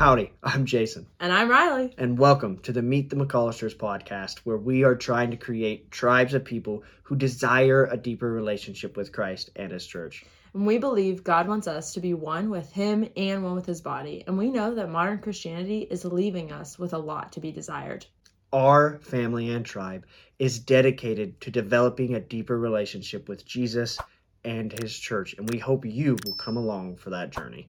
Howdy, I'm Jason, And I'm Riley. and welcome to the Meet the McCollisters podcast, where we are trying to create tribes of people who desire a deeper relationship with Christ and His church. And we believe God wants us to be one with Him and one with His body. And we know that modern Christianity is leaving us with a lot to be desired. Our family and tribe is dedicated to developing a deeper relationship with Jesus and His church, and we hope you will come along for that journey.